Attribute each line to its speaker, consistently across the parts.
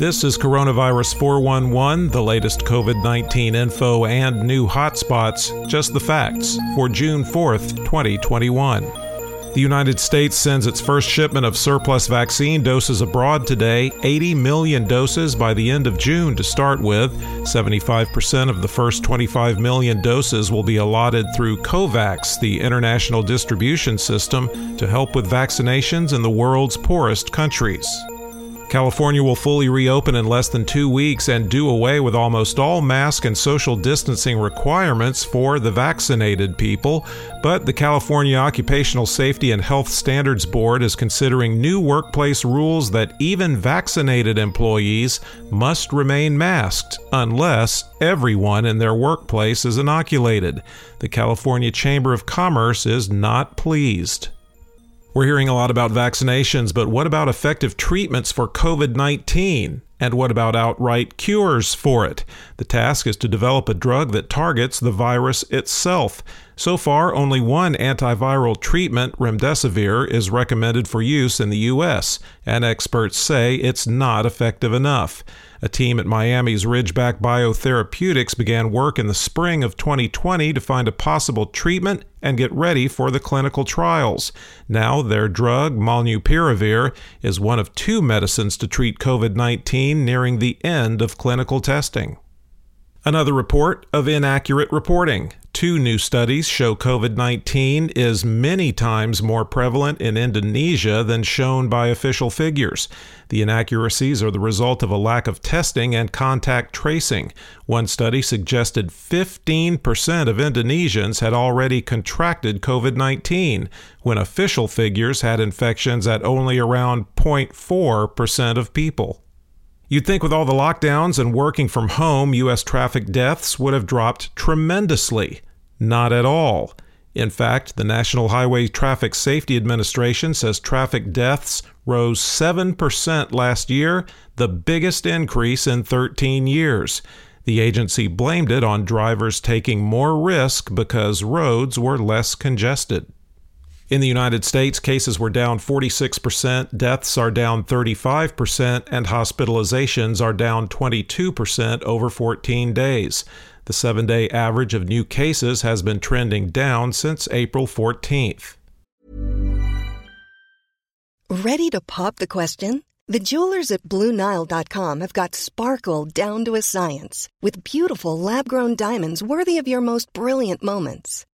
Speaker 1: This is Coronavirus 411, the latest COVID 19 info and new hotspots, just the facts, for June 4th, 2021. The United States sends its first shipment of surplus vaccine doses abroad today, 80 million doses by the end of June to start with. 75% of the first 25 million doses will be allotted through COVAX, the international distribution system, to help with vaccinations in the world's poorest countries. California will fully reopen in less than two weeks and do away with almost all mask and social distancing requirements for the vaccinated people. But the California Occupational Safety and Health Standards Board is considering new workplace rules that even vaccinated employees must remain masked unless everyone in their workplace is inoculated. The California Chamber of Commerce is not pleased. We're hearing a lot about vaccinations, but what about effective treatments for COVID 19? And what about outright cures for it? The task is to develop a drug that targets the virus itself. So far, only one antiviral treatment, remdesivir, is recommended for use in the U.S., and experts say it's not effective enough. A team at Miami's Ridgeback Biotherapeutics began work in the spring of 2020 to find a possible treatment and get ready for the clinical trials. Now, their drug, molnupiravir, is one of two medicines to treat COVID 19 nearing the end of clinical testing. Another report of inaccurate reporting. Two new studies show COVID 19 is many times more prevalent in Indonesia than shown by official figures. The inaccuracies are the result of a lack of testing and contact tracing. One study suggested 15% of Indonesians had already contracted COVID 19, when official figures had infections at only around 0.4% of people. You'd think with all the lockdowns and working from home, U.S. traffic deaths would have dropped tremendously. Not at all. In fact, the National Highway Traffic Safety Administration says traffic deaths rose 7% last year, the biggest increase in 13 years. The agency blamed it on drivers taking more risk because roads were less congested. In the United States, cases were down 46%, deaths are down 35%, and hospitalizations are down 22% over 14 days. The seven day average of new cases has been trending down since April 14th.
Speaker 2: Ready to pop the question? The jewelers at BlueNile.com have got sparkle down to a science with beautiful lab grown diamonds worthy of your most brilliant moments.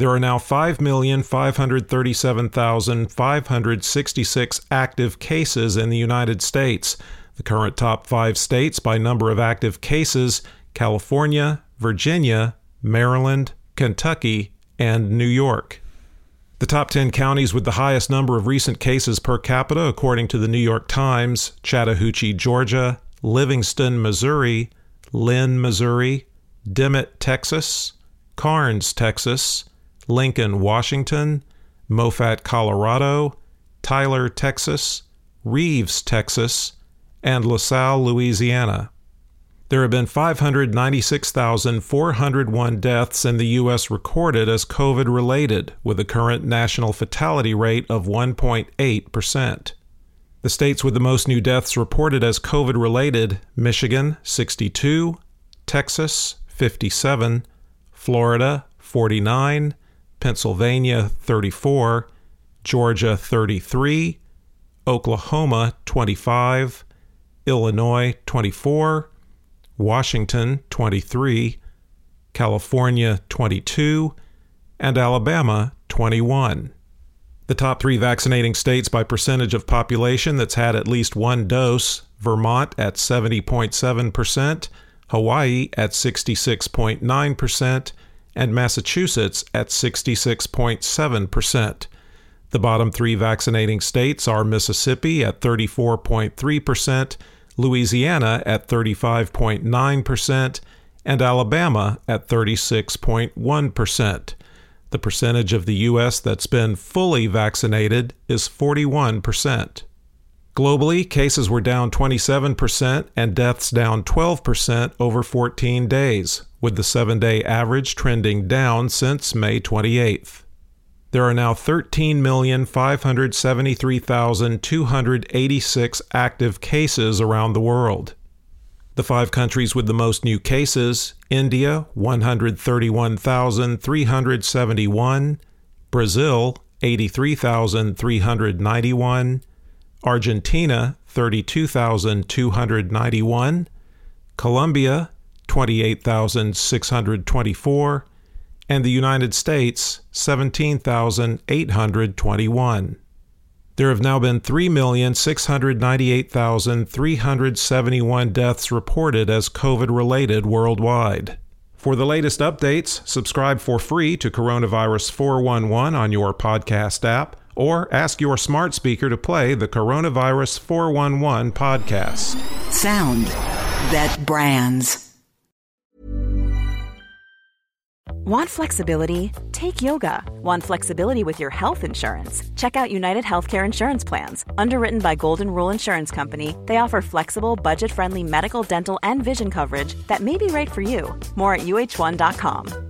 Speaker 1: There are now 5,537,566 active cases in the United States. The current top five states by number of active cases California, Virginia, Maryland, Kentucky, and New York. The top 10 counties with the highest number of recent cases per capita, according to the New York Times Chattahoochee, Georgia, Livingston, Missouri, Linn, Missouri, Dimmitt, Texas, Karnes, Texas, Lincoln, Washington, Moffat, Colorado, Tyler, Texas, Reeves, Texas, and LaSalle, Louisiana. There have been 596,401 deaths in the U.S. recorded as COVID related, with a current national fatality rate of 1.8%. The states with the most new deaths reported as COVID related Michigan, 62, Texas, 57, Florida, 49, Pennsylvania, 34, Georgia, 33, Oklahoma, 25, Illinois, 24, Washington 23, California 22, and Alabama 21. The top three vaccinating states by percentage of population that's had at least one dose Vermont at 70.7%, Hawaii at 66.9%, and Massachusetts at 66.7%. The bottom three vaccinating states are Mississippi at 34.3%, Louisiana at 35.9%, and Alabama at 36.1%. The percentage of the U.S. that's been fully vaccinated is 41%. Globally, cases were down 27% and deaths down 12% over 14 days, with the seven day average trending down since May 28th. There are now 13,573,286 active cases around the world. The five countries with the most new cases India, 131,371, Brazil, 83,391, Argentina, 32,291, Colombia, 28,624, and the United States 17,821. There have now been 3,698,371 deaths reported as COVID related worldwide. For the latest updates, subscribe for free to Coronavirus 411 on your podcast app or ask your smart speaker to play the Coronavirus 411 podcast.
Speaker 3: Sound that brands.
Speaker 4: Want flexibility? Take yoga. Want flexibility with your health insurance? Check out United Healthcare Insurance Plans. Underwritten by Golden Rule Insurance Company, they offer flexible, budget friendly medical, dental, and vision coverage that may be right for you. More at uh1.com.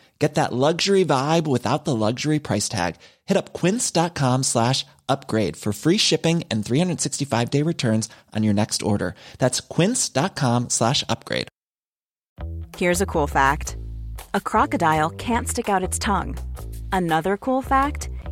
Speaker 5: Get that luxury vibe without the luxury price tag. Hit up quince.com slash upgrade for free shipping and 365 day returns on your next order. That's quince.com slash upgrade.
Speaker 4: Here's a cool fact a crocodile can't stick out its tongue. Another cool fact